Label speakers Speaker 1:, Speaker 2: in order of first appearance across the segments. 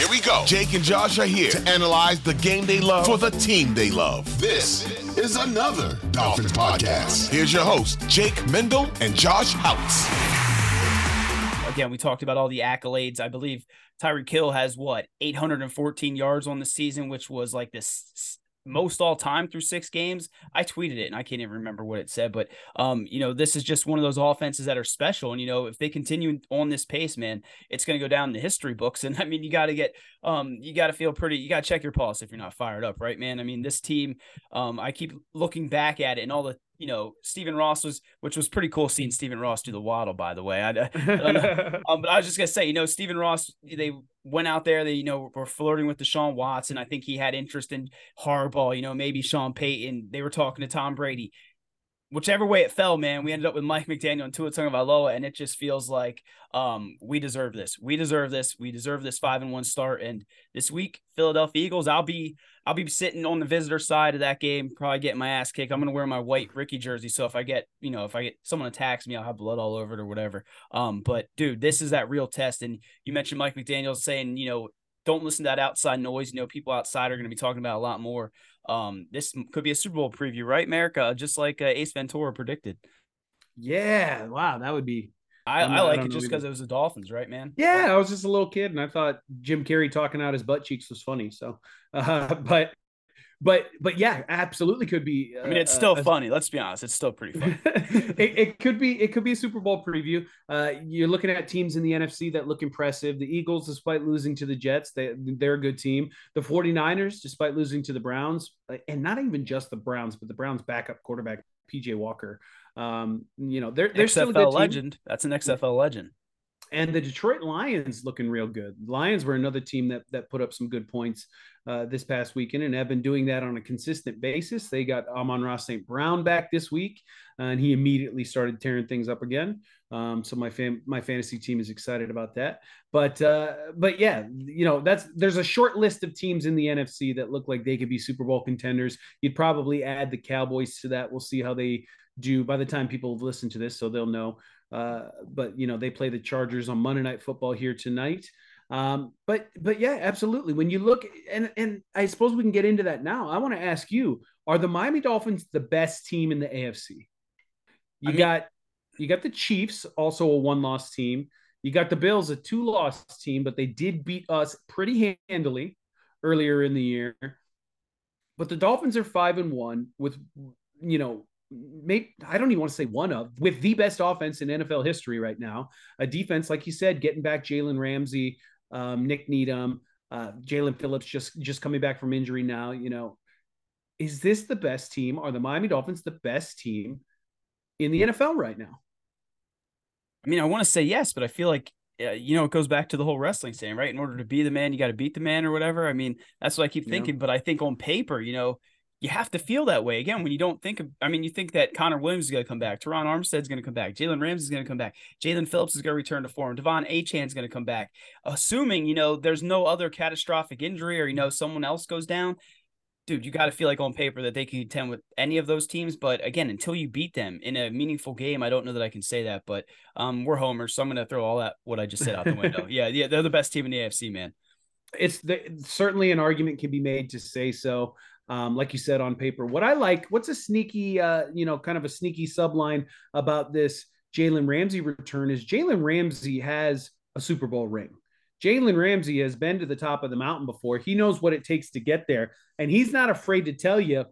Speaker 1: Here we go. Jake and Josh are here to analyze the game they love for the team they love. This is another Dolphins podcast. Here's your host, Jake Mendel and Josh Houtz.
Speaker 2: Again, we talked about all the accolades. I believe Tyreek Hill has what 814 yards on the season, which was like this most all time through six games. I tweeted it and I can't even remember what it said, but um, you know, this is just one of those offenses that are special. And you know, if they continue on this pace, man, it's to go down in the history books. And I mean, you got to get um, you got to feel pretty. You got to check your pulse if you're not fired up, right, man? I mean, this team, um, I keep looking back at it and all the you know, Stephen Ross was, which was pretty cool seeing Stephen Ross do the waddle, by the way. I, um, but I was just gonna say, you know, Stephen Ross, they went out there, they, you know, were flirting with Deshaun Watson. I think he had interest in Harbaugh, you know, maybe Sean Payton. They were talking to Tom Brady whichever way it fell, man, we ended up with Mike McDaniel and Tua Tagovailoa, and it just feels like um, we deserve this. We deserve this. We deserve this five and one start. And this week, Philadelphia Eagles, I'll be I'll be sitting on the visitor side of that game, probably getting my ass kicked. I'm gonna wear my white Ricky jersey, so if I get you know if I get someone attacks me, I'll have blood all over it or whatever. Um, but dude, this is that real test. And you mentioned Mike McDaniel saying you know don't listen to that outside noise. You know, people outside are going to be talking about a lot more. Um, this could be a Super Bowl preview, right, America? Just like uh, Ace Ventura predicted.
Speaker 3: Yeah, wow, that would be.
Speaker 2: I, I like I it just because it was the Dolphins, right, man?
Speaker 3: Yeah, I was just a little kid, and I thought Jim Carrey talking out his butt cheeks was funny. So, uh, but but but yeah, absolutely could be.
Speaker 2: Uh, I mean, it's still uh, funny. Let's be honest, it's still pretty funny.
Speaker 3: it, it, could be. It could be a Super Bowl preview. Uh, you're looking at teams in the NFC that look impressive. The Eagles, despite losing to the Jets, they they're a good team. The 49ers, despite losing to the Browns, uh, and not even just the Browns, but the Browns' backup quarterback PJ Walker. Um, you know, they're they're
Speaker 2: XFL
Speaker 3: still a
Speaker 2: legend. That's an XFL legend
Speaker 3: and the Detroit Lions looking real good. Lions were another team that that put up some good points uh, this past weekend and have been doing that on a consistent basis. They got Amon-Ra St. Brown back this week, and he immediately started tearing things up again. Um, so my fam- my fantasy team is excited about that. But uh, but yeah, you know that's there's a short list of teams in the NFC that look like they could be Super Bowl contenders. You'd probably add the Cowboys to that. We'll see how they do by the time people listen to this, so they'll know. Uh, but you know they play the Chargers on Monday Night Football here tonight. Um, but but yeah, absolutely. When you look and and I suppose we can get into that now. I want to ask you: Are the Miami Dolphins the best team in the AFC? You I mean, got you got the Chiefs, also a one-loss team. You got the Bills, a two-loss team, but they did beat us pretty handily earlier in the year. But the Dolphins are five and one with you know maybe I don't even want to say one of with the best offense in NFL history right now. A defense, like you said, getting back Jalen Ramsey, um, Nik Needham, uh, Jaelan Phillips just just coming back from injury now. You know, is this the best team? Are the Miami Dolphins the best team in the NFL right now?
Speaker 2: I mean, I want to say yes, but I feel like uh, you know it goes back to the whole wrestling saying, right? In order to be the man, you got to beat the man or whatever. I mean, that's what I keep thinking. Yeah. But I think on paper, you know, you have to feel that way again when you don't think of. I mean, you think that Connor Williams is going to come back, Terron Armstead's going to come back, Jalen Ramsey is going to come back, Jaelan Phillips is going to return to form, De'Von Achane is going to come back, assuming you know there's no other catastrophic injury or you know someone else goes down. Dude, you got to feel like on paper that they can contend with any of those teams. But again, until you beat them in a meaningful game, I don't know that I can say that. But um, we're homers, so I'm going to throw all that what I just said out the window. yeah, yeah, they're the best team in the AFC, man
Speaker 3: it's the, certainly an argument can be made to say so um, like you said on paper. What I like, what's a sneaky, uh, you know, kind of a sneaky subline about this Jalen Ramsey return is Jalen Ramsey has a Super Bowl ring. Jalen Ramsey has been to the top of the mountain before. He knows what it takes to get there, and he's not afraid to tell you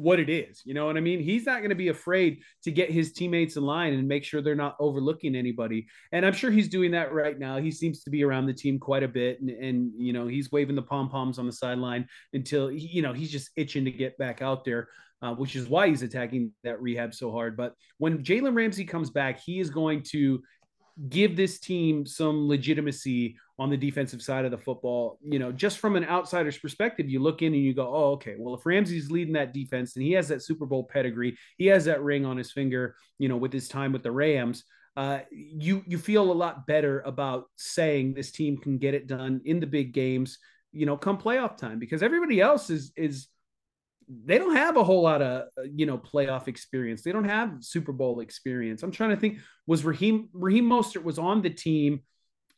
Speaker 3: what it is. You know what I mean? He's not going to be afraid to get his teammates in line and make sure they're not overlooking anybody. And I'm sure he's doing that right now. He seems to be around the team quite a bit, and, and you know he's waving the pom poms on the sideline until you know he's just itching to get back out there. Uh, which is why he's attacking that rehab so hard. But when Jalen Ramsey comes back, he is going to give this team some legitimacy on the defensive side of the football. You know, just from an outsider's perspective, you look in and you go, oh, okay, well, if Ramsey's leading that defense and he has that Super Bowl pedigree, he has that ring on his finger, you know, with his time with the Rams. Uh, you you feel a lot better about saying this team can get it done in the big games, you know, come playoff time because everybody else is is they don't have a whole lot of you know playoff experience. They don't have Super Bowl experience. I'm trying to think was Raheem Raheem Mostert was on the team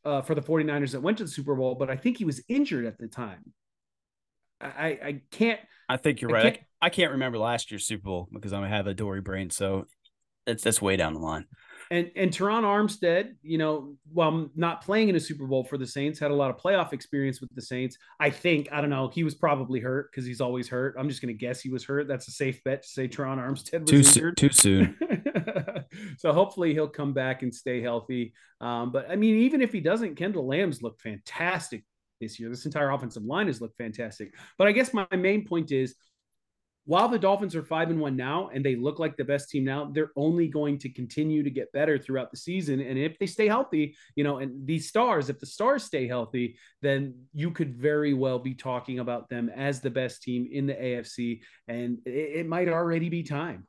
Speaker 3: uh, for the 49ers that went to the Super Bowl, but I think he was injured at the time. I, I can't.
Speaker 2: I think you're right. I can't, I can't remember last year's Super Bowl because I have a Dory brain, so that's that's way down the line.
Speaker 3: And and Terron Armstead, you know, while not playing in a Super Bowl for the Saints, had a lot of playoff experience with the Saints. I think I don't know. He was probably hurt because he's always hurt. I'm just going to guess he was hurt. That's a safe bet to say Terron Armstead was
Speaker 2: too
Speaker 3: injured.
Speaker 2: too soon.
Speaker 3: so hopefully he'll come back and stay healthy. Um, but I mean, even if he doesn't, Kendall Lamm's looked fantastic this year. This entire offensive line has looked fantastic. But I guess my main point is while the Dolphins are five and one now and they look like the best team now, they're only going to continue to get better throughout the season. And if they stay healthy, you know, and these stars, if the stars stay healthy, then you could very well be talking about them as the best team in the AFC. And it, it might already be time.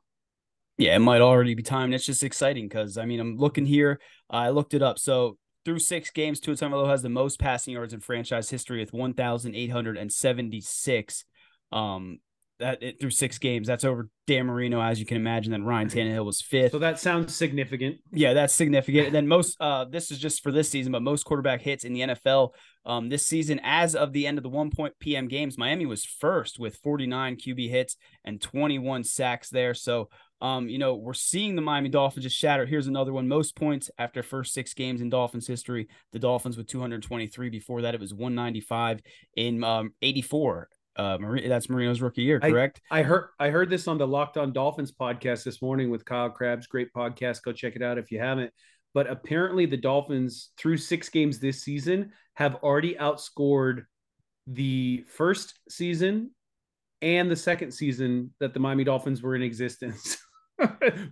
Speaker 2: Yeah, it might already be time. That's just exciting because I mean, I'm looking here. I looked it up. So through six games, Tua Tagovailoa has the most passing yards in franchise history with 1,876. Um, that it, through six games. That's over Dan Marino, as you can imagine. Then Ryan Tannehill was fifth.
Speaker 3: So that sounds significant.
Speaker 2: Yeah, that's significant. And then most, uh, this is just for this season, but most quarterback hits in the NFL um, this season, as of the end of the 1 point PM games, Miami was first with 49 QB hits and 21 sacks there. So, um, you know, we're seeing the Miami Dolphins just shatter. Here's another one: most points after first six games in Dolphins history. The Dolphins with 223. Before that, it was 195 in um, 84 uh that's Marino's rookie year, correct?
Speaker 3: I, I, heard I heard this on the Locked On Dolphins podcast this morning with Kyle Crabbs. Great podcast. Go check it out if you haven't. But apparently the Dolphins through six games this season have already outscored the first season and the second season that the Miami Dolphins were in existence.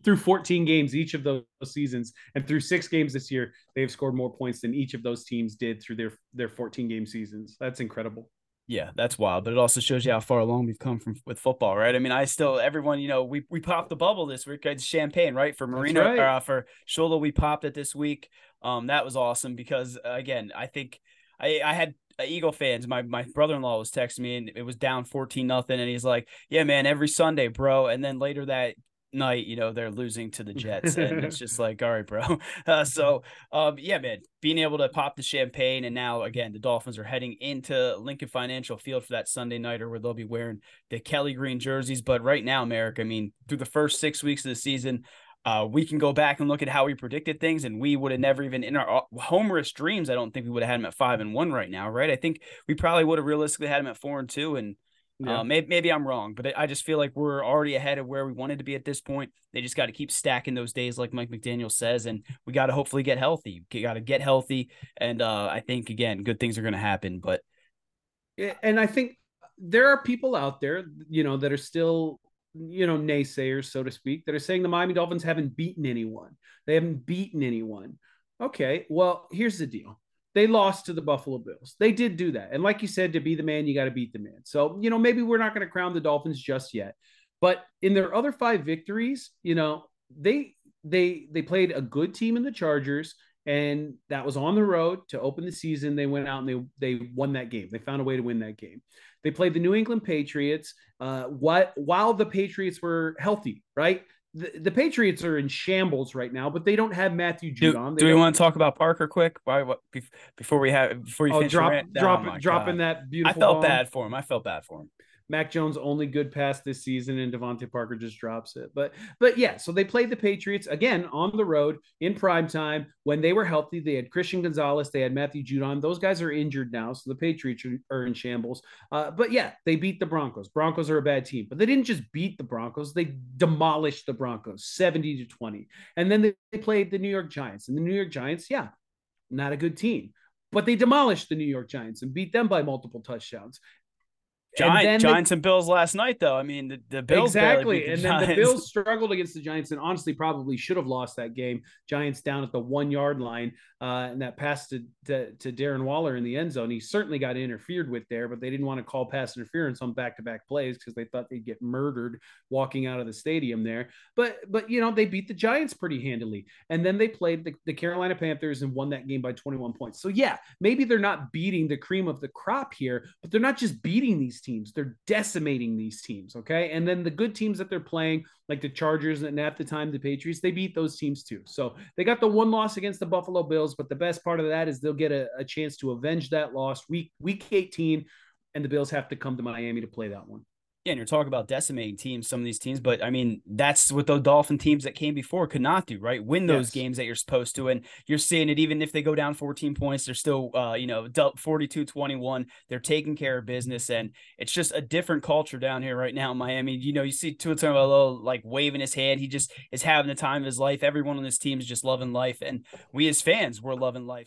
Speaker 3: through 14 games each of those seasons and through six games this year they've scored more points than each of those teams did through their their 14 game seasons that's incredible
Speaker 2: yeah, that's wild, but it also shows you how far along we've come from with football, right? I mean, I still everyone, you know, we we popped the bubble this week. It's champagne, right? For Marino, right. Uh, for Shula, we popped it this week. Um, that was awesome because uh, again, I think I I had uh, Eagle fans. My my brother in law was texting me and it was down fourteen nothing, and he's like, "Yeah, man, every Sunday, bro." And then later that night, you know, they're losing to the Jets, and it's just like, all right, bro. Uh, so, um, yeah, man, being able to pop the champagne, and now again, the Dolphins are heading into Lincoln Financial Field for that Sunday nighter where they'll be wearing the Kelly green jerseys. But right now, Marek, I mean, through the first six weeks of the season. Uh, we can go back and look at how we predicted things, and we would have never even in our uh, homerous dreams. I don't think we would have had them at five and one right now, right? I think we probably would have realistically had them at four and two, and yeah. Uh, maybe, maybe I'm wrong, but I just feel like we're already ahead of where we wanted to be at this point. They just got to keep stacking those days, like Mike McDaniel says, and we got to hopefully get healthy. Got to get healthy, and uh, I think again, good things are going to happen. But
Speaker 3: and I think there are people out there, you know, that are still, you know, naysayers, so to speak, that are saying the Miami Dolphins haven't beaten anyone. They haven't beaten anyone. Okay, well, here's the deal they lost to the Buffalo Bills. They did do that. And like you said, to be the man, you got to beat the man. So, you know, maybe we're not going to crown the Dolphins just yet. But in their other five victories, you know, they they they played a good team in the Chargers and that was on the road to open the season. They went out and they they won that game. They found a way to win that game. They played the New England Patriots. Uh, while the Patriots were healthy, right? The, the Patriots are in shambles right now, but they don't have Matthew Judon.
Speaker 2: Do, do we want to talk about Parker quick? Why? What? Before we have before you oh, finish
Speaker 3: drop, drop, oh dropping God. that beautiful.
Speaker 2: I felt bad for him. I felt bad for him.
Speaker 3: Mac Jones only good pass this season, and DeVante Parker just drops it. But but yeah, so they played the Patriots again on the road in prime time when they were healthy. They had Christian Gonzalez, they had Matthew Judon. Those guys are injured now, so the Patriots are in shambles. Uh, but yeah, they beat the Broncos. Broncos are a bad team, but they didn't just beat the Broncos; they demolished the Broncos, seventy to twenty. And then they played the New York Giants, and the New York Giants, yeah, not a good team but they demolished the New York Giants and beat them by multiple touchdowns.
Speaker 2: Giant,
Speaker 3: and
Speaker 2: Giants the, and Bills last night, though. I mean, the, the Bills
Speaker 3: exactly,
Speaker 2: the
Speaker 3: and
Speaker 2: Giants.
Speaker 3: then the Bills struggled against the Giants, and honestly, probably should have lost that game. Giants down at the one yard line, uh, and that pass to, to, to Darren Waller in the end zone. He certainly got interfered with there, but they didn't want to call pass interference on back to back plays because they thought they'd get murdered walking out of the stadium there. But but you know they beat the Giants pretty handily, and then they played the, the Carolina Panthers and won that game by 21 points. So yeah, maybe they're not beating the cream of the crop here, but they're not just beating these teams; they're decimating these teams. Okay. And then the good teams that they're playing, like the Chargers and at the time the Patriots, they beat those teams too. So they got the one loss against the Buffalo Bills. But the best part of that is they'll get a, a chance to avenge that loss week, week 18. And the Bills have to come to Miami to play that one.
Speaker 2: Yeah, and you're talking about decimating teams, some of these teams, but I mean, that's what the Dolphin teams that came before could not do, right? Win those yes. games that you're supposed to. And you're seeing it even if they go down 14 points, they're still, uh, you know, 42 21. They're taking care of business. And it's just a different culture down here right now in Miami. You know, you see Tua little like waving his hand. He just is having the time of his life. Everyone on this team is just loving life. And we as fans, we're loving life.